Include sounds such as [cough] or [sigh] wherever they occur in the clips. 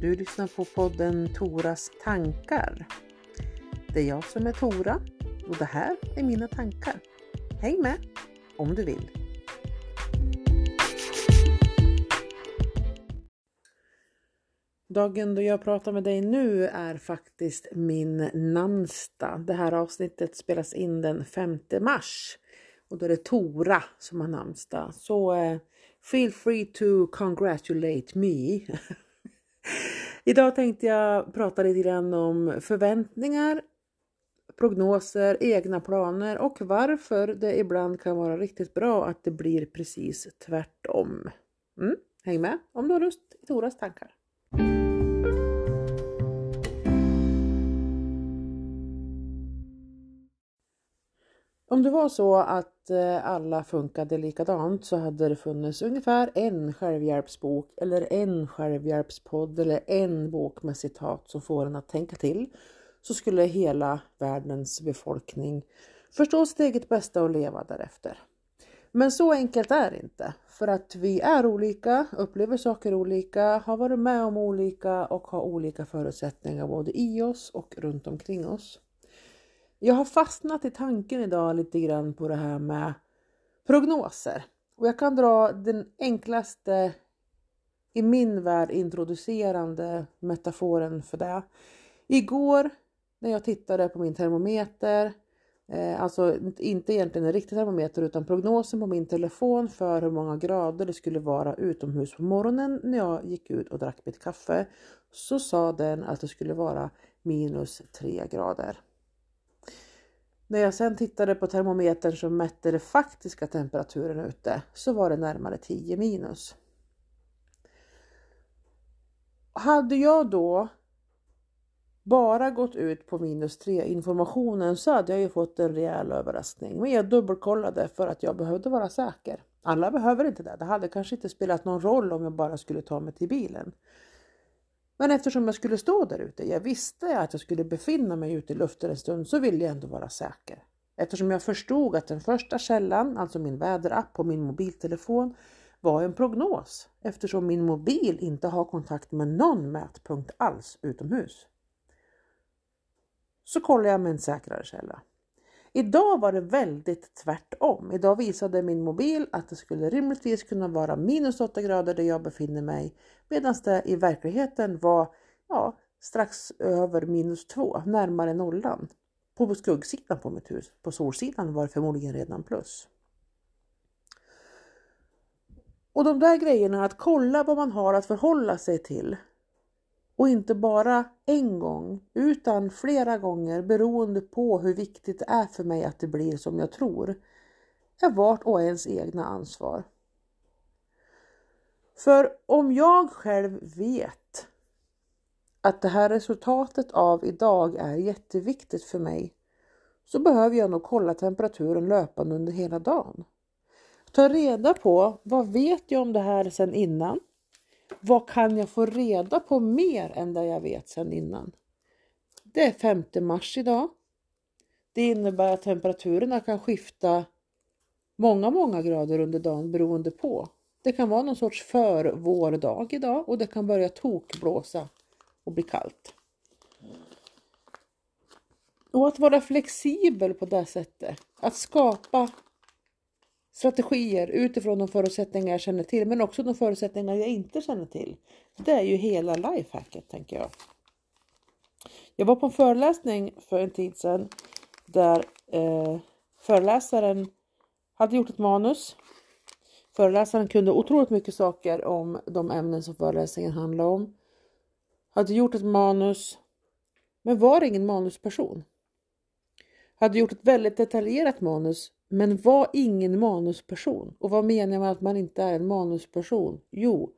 Du lyssnar på podden Toras tankar. Det är jag som är Tora och det här är mina tankar. Häng med om du vill. Dagen då jag pratar med dig nu är faktiskt min namnsdag. Det här avsnittet spelas in den 5 mars och då är det Tora som har namnsdag. Så eh, feel free to congratulate me. [laughs] [laughs] Idag tänkte jag prata lite grann om förväntningar, prognoser, egna planer och varför det ibland kan vara riktigt bra att det blir precis tvärtom. Mm, häng med om du har lust i Toras tankar. Om det var så att Eh, alla funkade likadant så hade det funnits ungefär en självhjälpsbok eller en självhjälpspodd eller en bok med citat som får en att tänka till så skulle hela världens befolkning förstå sitt eget bästa och leva därefter. Men så enkelt är det inte för att vi är olika, upplever saker olika, har varit med om olika och har olika förutsättningar både i oss och runt omkring oss. Jag har fastnat i tanken idag lite grann på det här med prognoser. Och jag kan dra den enklaste i min värld introducerande metaforen för det. Igår när jag tittade på min termometer, eh, alltså inte egentligen en riktig termometer utan prognosen på min telefon för hur många grader det skulle vara utomhus på morgonen när jag gick ut och drack mitt kaffe, så sa den att det skulle vara minus 3 grader. När jag sen tittade på termometern som mätte den faktiska temperaturen ute så var det närmare 10 minus. Hade jag då bara gått ut på minus 3 informationen så hade jag ju fått en rejäl överraskning. Men jag dubbelkollade för att jag behövde vara säker. Alla behöver inte det. Det hade kanske inte spelat någon roll om jag bara skulle ta mig till bilen. Men eftersom jag skulle stå där ute, jag visste att jag skulle befinna mig ute i luften en stund, så ville jag ändå vara säker. Eftersom jag förstod att den första källan, alltså min väderapp på min mobiltelefon, var en prognos eftersom min mobil inte har kontakt med någon mätpunkt alls utomhus. Så kollade jag med en säkrare källa. Idag var det väldigt tvärtom. Idag visade min mobil att det skulle rimligtvis kunna vara minus 8 grader där jag befinner mig medan det i verkligheten var ja, strax över minus 2, närmare nollan. På skuggsidan på mitt hus. På solsidan var det förmodligen redan plus. Och de där grejerna, att kolla vad man har att förhålla sig till och inte bara en gång utan flera gånger beroende på hur viktigt det är för mig att det blir som jag tror är vart och ens egna ansvar. För om jag själv vet att det här resultatet av idag är jätteviktigt för mig så behöver jag nog kolla temperaturen löpande under hela dagen. Ta reda på vad vet jag om det här sedan innan? Vad kan jag få reda på mer än det jag vet sedan innan? Det är 5 mars idag. Det innebär att temperaturerna kan skifta många, många grader under dagen beroende på. Det kan vara någon sorts förvårdag idag och det kan börja tokblåsa och bli kallt. Och att vara flexibel på det sättet, att skapa strategier utifrån de förutsättningar jag känner till men också de förutsättningar jag inte känner till. Det är ju hela lifehacket tänker jag. Jag var på en föreläsning för en tid sedan där eh, föreläsaren hade gjort ett manus. Föreläsaren kunde otroligt mycket saker om de ämnen som föreläsningen handlade om. Hade gjort ett manus men var ingen manusperson. Hade gjort ett väldigt detaljerat manus men var ingen manusperson. Och vad menar jag med att man inte är en manusperson? Jo,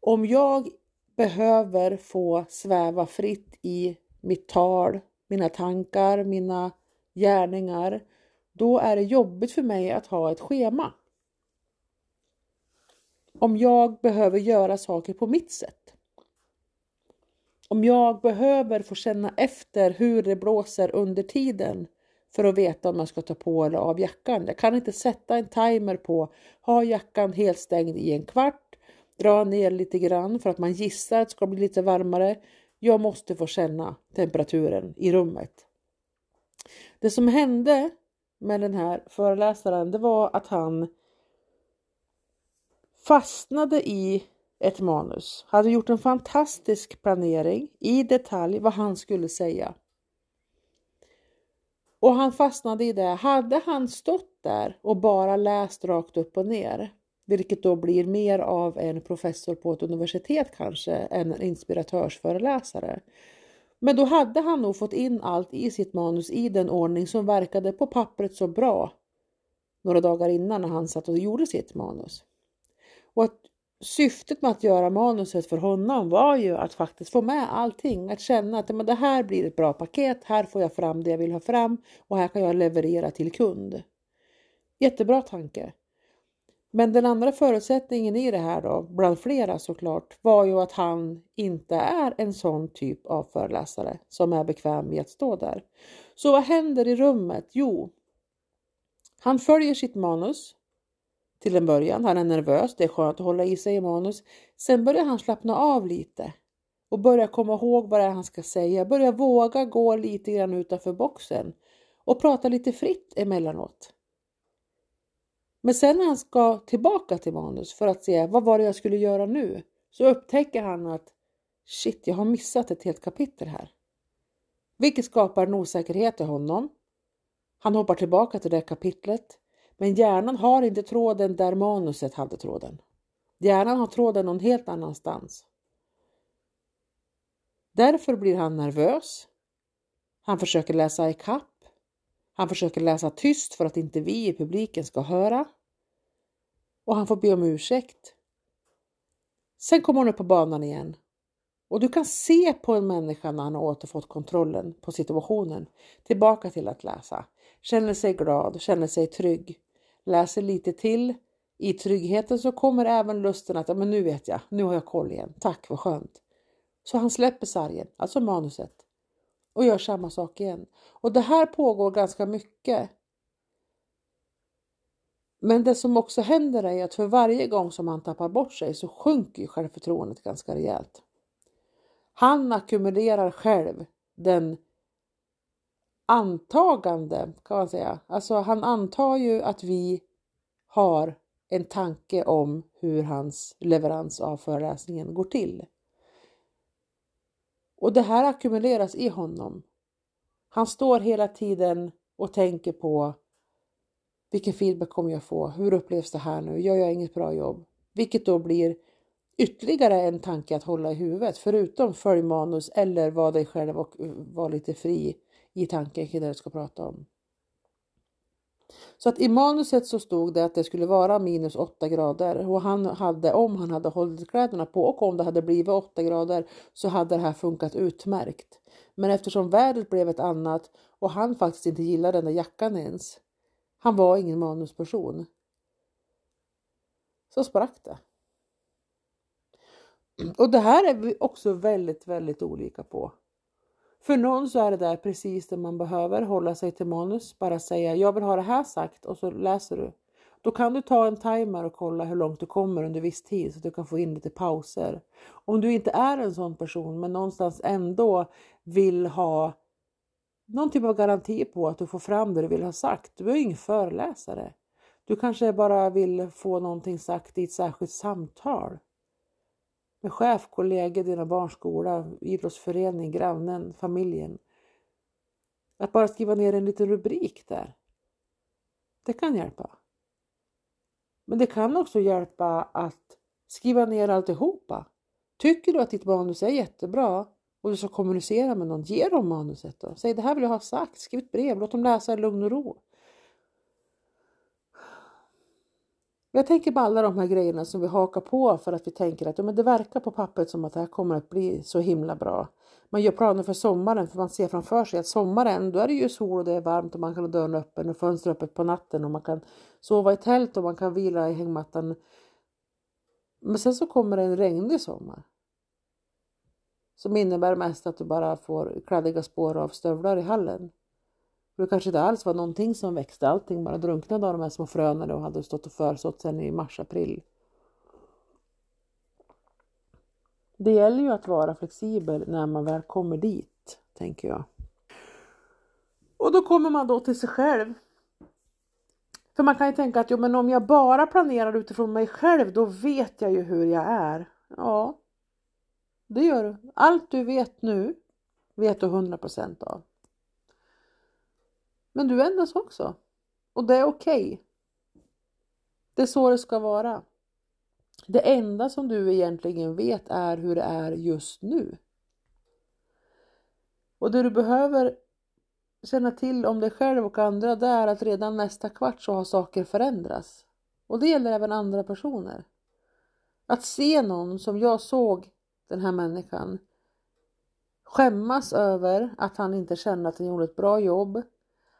om jag behöver få sväva fritt i mitt tal, mina tankar, mina gärningar, då är det jobbigt för mig att ha ett schema. Om jag behöver göra saker på mitt sätt. Om jag behöver få känna efter hur det blåser under tiden för att veta om jag ska ta på eller av jackan. Jag kan inte sätta en timer på, ha jackan helt stängd i en kvart dra ner lite grann för att man gissar att det ska bli lite varmare. Jag måste få känna temperaturen i rummet. Det som hände med den här föreläsaren, det var att han fastnade i ett manus, hade gjort en fantastisk planering i detalj vad han skulle säga. Och han fastnade i det. Hade han stått där och bara läst rakt upp och ner, vilket då blir mer av en professor på ett universitet kanske än en inspiratörsföreläsare. Men då hade han nog fått in allt i sitt manus i den ordning som verkade på pappret så bra några dagar innan när han satt och gjorde sitt manus. Och att syftet med att göra manuset för honom var ju att faktiskt få med allting, att känna att men det här blir ett bra paket, här får jag fram det jag vill ha fram och här kan jag leverera till kund. Jättebra tanke. Men den andra förutsättningen i det här då, bland flera såklart, var ju att han inte är en sån typ av föreläsare som är bekväm med att stå där. Så vad händer i rummet? Jo, han följer sitt manus till en början. Han är nervös, det är skönt att hålla i sig i manus. Sen börjar han slappna av lite och börja komma ihåg vad det är han ska säga. Börja våga gå lite grann utanför boxen och prata lite fritt emellanåt. Men sen när han ska tillbaka till manus för att se vad var det jag skulle göra nu så upptäcker han att shit, jag har missat ett helt kapitel här. Vilket skapar en osäkerhet i honom. Han hoppar tillbaka till det kapitlet men hjärnan har inte tråden där manuset hade tråden. Hjärnan har tråden någon helt annanstans. Därför blir han nervös. Han försöker läsa i kapp. Han försöker läsa tyst för att inte vi i publiken ska höra. Och han får be om ursäkt. Sen kommer han upp på banan igen. Och du kan se på en människa när han har återfått kontrollen på situationen, tillbaka till att läsa, känner sig glad, känner sig trygg läser lite till i tryggheten så kommer även lusten att, ja, men nu vet jag, nu har jag koll igen, tack vad skönt. Så han släpper sargen, alltså manuset, och gör samma sak igen. Och det här pågår ganska mycket. Men det som också händer är att för varje gång som han tappar bort sig så sjunker självförtroendet ganska rejält. Han ackumulerar själv den antagande kan man säga. Alltså han antar ju att vi har en tanke om hur hans leverans av föreläsningen går till. Och det här ackumuleras i honom. Han står hela tiden och tänker på vilken feedback kommer jag få? Hur upplevs det här nu? Gör jag inget bra jobb? Vilket då blir ytterligare en tanke att hålla i huvudet förutom följ manus eller var dig själv och eh, var lite fri i tanken kring det du ska prata om. Så att i manuset så stod det att det skulle vara minus 8 grader och han hade, om han hade hållit kläderna på och om det hade blivit 8 grader så hade det här funkat utmärkt. Men eftersom vädret blev ett annat och han faktiskt inte gillade den där jackan ens. Han var ingen manusperson. Så sprack det. Och det här är vi också väldigt, väldigt olika på. För någon så är det där precis det man behöver, hålla sig till manus, bara säga jag vill ha det här sagt och så läser du. Då kan du ta en timer och kolla hur långt du kommer under viss tid så att du kan få in lite pauser. Om du inte är en sån person men någonstans ändå vill ha någon typ av garanti på att du får fram det du vill ha sagt. Du är ingen föreläsare. Du kanske bara vill få någonting sagt i ett särskilt samtal med chef, kollegor, dina barns skola, idrottsförening, grannen, familjen. Att bara skriva ner en liten rubrik där. Det kan hjälpa. Men det kan också hjälpa att skriva ner alltihopa. Tycker du att ditt manus är jättebra och du ska kommunicera med någon, ge dem manuset då. Säg det här vill jag ha sagt, skriv ett brev, låt dem läsa i lugn och ro. Jag tänker på alla de här grejerna som vi hakar på för att vi tänker att ja, men det verkar på pappret som att det här kommer att bli så himla bra. Man gör planer för sommaren för man ser framför sig att sommaren då är det ju sol och det är varmt och man kan ha dörren öppen och fönstret öppet på natten och man kan sova i tält och man kan vila i hängmattan. Men sen så kommer det en regnig sommar. Som innebär mest att du bara får kladdiga spår av stövlar i hallen. Det kanske inte alls var någonting som växte, allting bara drunknade av de här små fröna och hade stått och försått sen i mars, april. Det gäller ju att vara flexibel när man väl kommer dit, tänker jag. Och då kommer man då till sig själv. För man kan ju tänka att jo, men om jag bara planerar utifrån mig själv, då vet jag ju hur jag är. Ja, det gör du. Allt du vet nu vet du 100% av. Men du ändras också. Och det är okej. Okay. Det är så det ska vara. Det enda som du egentligen vet är hur det är just nu. Och det du behöver känna till om dig själv och andra det är att redan nästa kvart så har saker förändrats. Och det gäller även andra personer. Att se någon som jag såg den här människan skämmas över att han inte kände att han gjorde ett bra jobb.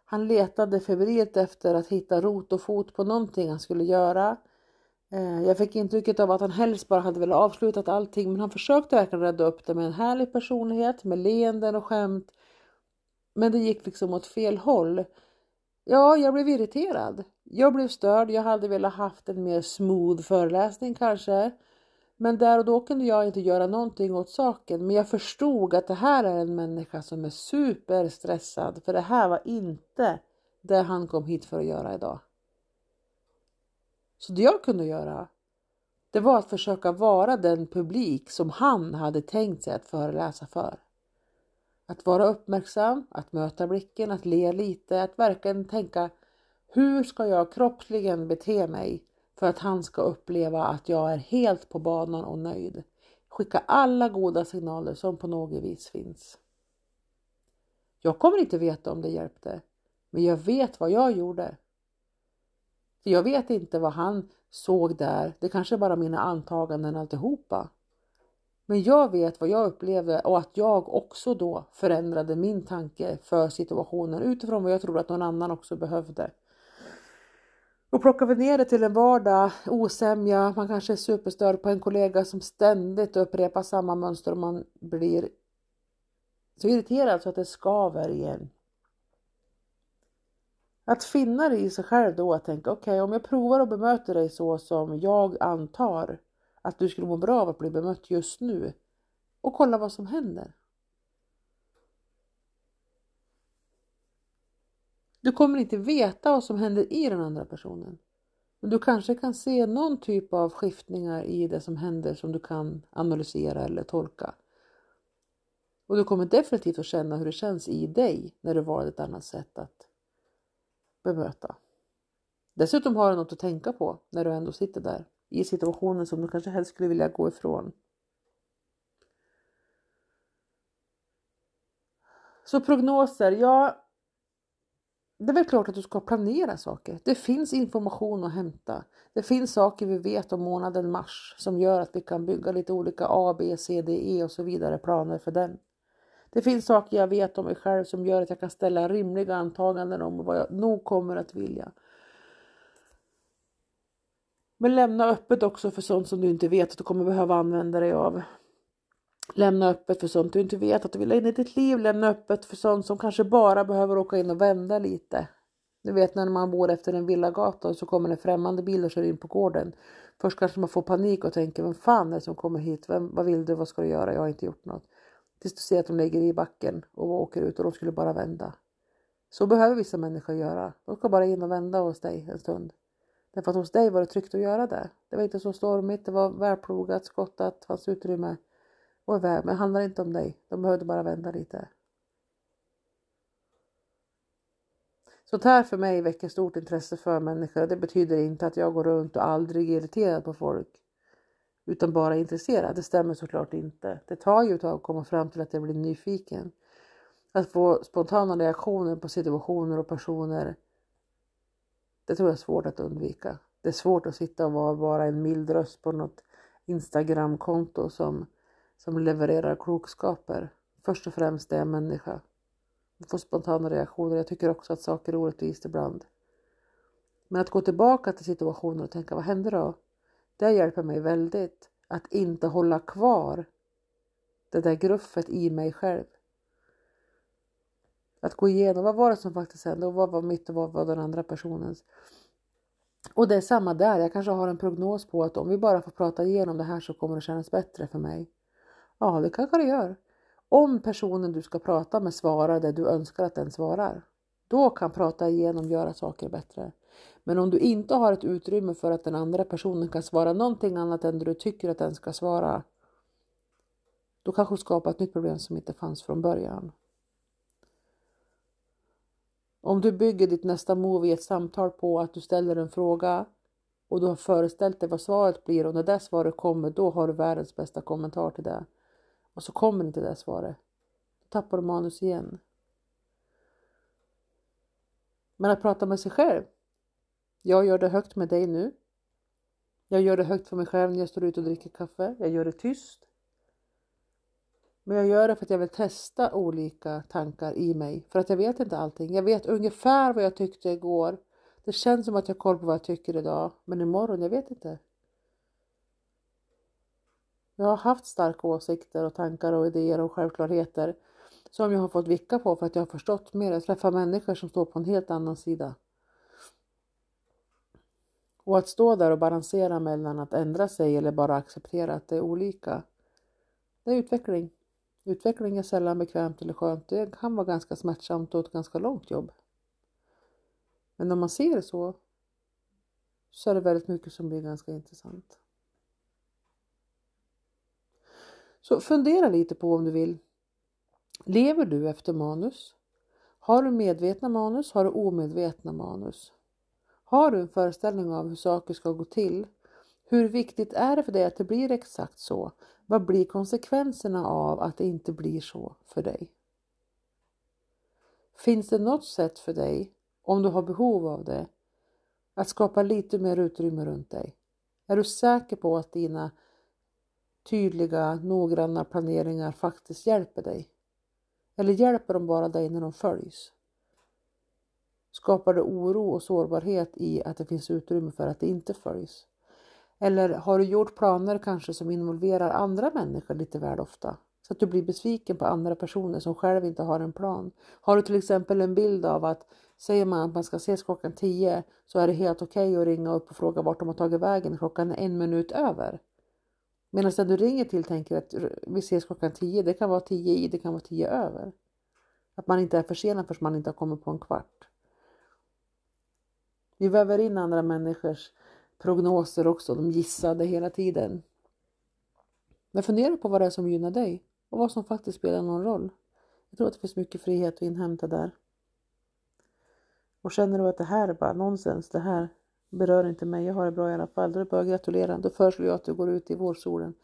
Han letade febrilt efter att hitta rot och fot på någonting han skulle göra. Eh, jag fick intrycket av att han helst bara hade velat avsluta allting men han försökte verkligen rädda upp det med en härlig personlighet, med leenden och skämt. Men det gick liksom åt fel håll. Ja, jag blev irriterad. Jag blev störd. Jag hade velat haft en mer smooth föreläsning kanske. Men där och då kunde jag inte göra någonting åt saken. Men jag förstod att det här är en människa som är superstressad. För det här var inte det han kom hit för att göra idag. Så det jag kunde göra, det var att försöka vara den publik som han hade tänkt sig att föreläsa för. Att vara uppmärksam, att möta blicken, att le lite, att verkligen tänka hur ska jag kroppsligen bete mig för att han ska uppleva att jag är helt på banan och nöjd. Skicka alla goda signaler som på något vis finns. Jag kommer inte veta om det hjälpte, men jag vet vad jag gjorde. För jag vet inte vad han såg där. Det kanske är bara mina antaganden alltihopa. Men jag vet vad jag upplevde och att jag också då förändrade min tanke för situationen utifrån vad jag tror att någon annan också behövde. Och plockar vi ner det till en vardag, osämja, man kanske är superstörd på en kollega som ständigt upprepar samma mönster och man blir så irriterad så att det skaver igen. Att finna det i sig själv då och tänka okej okay, om jag provar att bemöta dig så som jag antar att du skulle må bra av att bli bemött just nu och kolla vad som händer. Du kommer inte veta vad som händer i den andra personen. Men du kanske kan se någon typ av skiftningar i det som händer som du kan analysera eller tolka. Och du kommer definitivt att känna hur det känns i dig när du valde ett annat sätt att bemöta. Dessutom har du något att tänka på när du ändå sitter där i situationen som du kanske helst skulle vilja gå ifrån. Så prognoser, ja. Det är väl klart att du ska planera saker. Det finns information att hämta. Det finns saker vi vet om månaden mars som gör att vi kan bygga lite olika A, B, C, D, E och så vidare planer för den. Det finns saker jag vet om mig själv som gör att jag kan ställa rimliga antaganden om vad jag nog kommer att vilja. Men lämna öppet också för sånt som du inte vet att du kommer behöva använda dig av. Lämna öppet för sånt du inte vet att du vill ha in i ditt liv. Lämna öppet för sånt som kanske bara behöver åka in och vända lite. Du vet när man bor efter en villagata och så kommer en främmande bil och kör in på gården. Först kanske man får panik och tänker vem fan är det som kommer hit? Vem, vad vill du? Vad ska du göra? Jag har inte gjort något. Tills du ser att de lägger i backen och åker ut och de skulle bara vända. Så behöver vissa människor göra. De ska bara in och vända hos dig en stund. Därför att hos dig var det tryggt att göra det. Det var inte så stormigt, det var välplogat, skottat, fanns utrymme och iväg Men det handlar inte om dig. De behövde bara vända lite. Sånt här för mig väcker stort intresse för människor. Det betyder inte att jag går runt och aldrig är irriterad på folk. Utan bara intresserad. Det stämmer såklart inte. Det tar ju ett tag att komma fram till att jag blir nyfiken. Att få spontana reaktioner på situationer och personer det tror jag är svårt att undvika. Det är svårt att sitta och vara bara en mild röst på något Instagramkonto som, som levererar klokskaper. Först och främst är jag människa. Jag får spontana reaktioner. Jag tycker också att saker är orättvist ibland. Men att gå tillbaka till situationen och tänka vad hände då? Det hjälper mig väldigt. Att inte hålla kvar det där gruffet i mig själv. Att gå igenom vad var det som faktiskt hände och vad var mitt och vad var den andra personens. Och det är samma där. Jag kanske har en prognos på att om vi bara får prata igenom det här så kommer det kännas bättre för mig. Ja, det kanske det gör. Om personen du ska prata med svarar det du önskar att den svarar. Då kan prata igenom göra saker bättre. Men om du inte har ett utrymme för att den andra personen kan svara någonting annat än det du tycker att den ska svara. Då kanske du skapar ett nytt problem som inte fanns från början. Om du bygger ditt nästa move i ett samtal på att du ställer en fråga och du har föreställt dig vad svaret blir och när det svaret kommer då har du världens bästa kommentar till det. Och så kommer inte det svaret. Då tappar du manus igen. Men att prata med sig själv. Jag gör det högt med dig nu. Jag gör det högt för mig själv när jag står ute och dricker kaffe. Jag gör det tyst. Men jag gör det för att jag vill testa olika tankar i mig. För att jag vet inte allting. Jag vet ungefär vad jag tyckte igår. Det känns som att jag har koll på vad jag tycker idag. Men imorgon, jag vet inte. Jag har haft starka åsikter och tankar och idéer och självklarheter som jag har fått vicka på för att jag har förstått mer. Jag träffar människor som står på en helt annan sida. Och att stå där och balansera mellan att ändra sig eller bara acceptera att det är olika. Det är utveckling. Utveckling är sällan bekvämt eller skönt. Det kan vara ganska smärtsamt och ett ganska långt jobb. Men om man ser det så så är det väldigt mycket som blir ganska intressant. Så fundera lite på om du vill. Lever du efter manus? Har du medvetna manus? Har du omedvetna manus? Har du en föreställning av hur saker ska gå till? Hur viktigt är det för dig att det blir exakt så? Vad blir konsekvenserna av att det inte blir så för dig? Finns det något sätt för dig, om du har behov av det, att skapa lite mer utrymme runt dig? Är du säker på att dina tydliga, noggranna planeringar faktiskt hjälper dig? Eller hjälper de bara dig när de följs? Skapar det oro och sårbarhet i att det finns utrymme för att det inte följs? Eller har du gjort planer kanske som involverar andra människor lite väl ofta? Så att du blir besviken på andra personer som själv inte har en plan. Har du till exempel en bild av att säger man att man ska ses klockan 10 så är det helt okej okay att ringa upp och fråga vart de har tagit vägen klockan är en minut över. Medan den du ringer till tänker att vi ses klockan 10, det kan vara 10 i, det kan vara 10 över. Att man inte är försenad förrän man inte har kommit på en kvart. Vi väver in andra människors prognoser också, de gissade hela tiden. Men fundera på vad det är som gynnar dig och vad som faktiskt spelar någon roll. Jag tror att det finns mycket frihet att inhämta där. Och känner du att det här är bara nonsens, det här berör inte mig, jag har det bra i alla fall, då är det bara att gratulera. Då föreslår jag att du går ut i vårsolen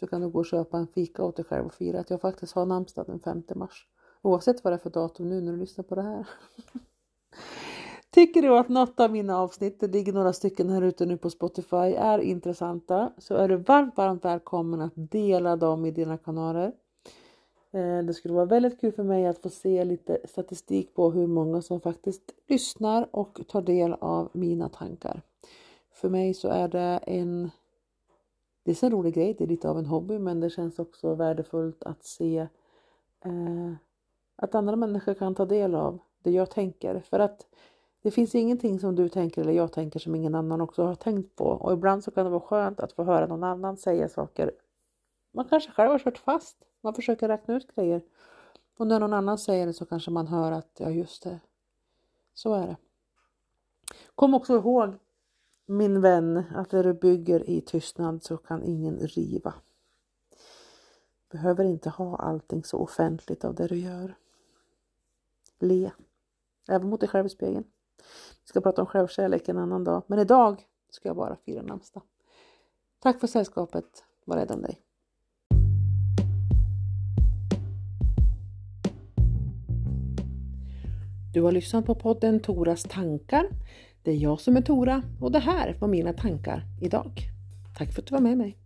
så kan du gå och köpa en fika åt dig själv och fira att jag faktiskt har namnsdag den 5 mars. Oavsett vad det är för datum nu när du lyssnar på det här. [laughs] Tycker du att något av mina avsnitt, det ligger några stycken här ute nu på Spotify, är intressanta så är du varmt, varmt välkommen att dela dem i dina kanaler. Eh, det skulle vara väldigt kul för mig att få se lite statistik på hur många som faktiskt lyssnar och tar del av mina tankar. För mig så är det en det är en rolig grej, det är lite av en hobby men det känns också värdefullt att se eh, att andra människor kan ta del av det jag tänker. För att det finns ingenting som du tänker eller jag tänker som ingen annan också har tänkt på. Och ibland så kan det vara skönt att få höra någon annan säga saker. Man kanske själv har kört fast. Man försöker räkna ut grejer. Och när någon annan säger det så kanske man hör att ja just det, så är det. Kom också ihåg min vän att det du bygger i tystnad så kan ingen riva. Behöver inte ha allting så offentligt av det du gör. Le. Även mot dig själv i spegeln. Vi ska prata om självkärlek en annan dag. Men idag ska jag bara fira namnsdag. Tack för sällskapet. Var rädd om dig. Du har lyssnat på podden Toras tankar. Det är jag som är Tora och det här var mina tankar idag. Tack för att du var med mig.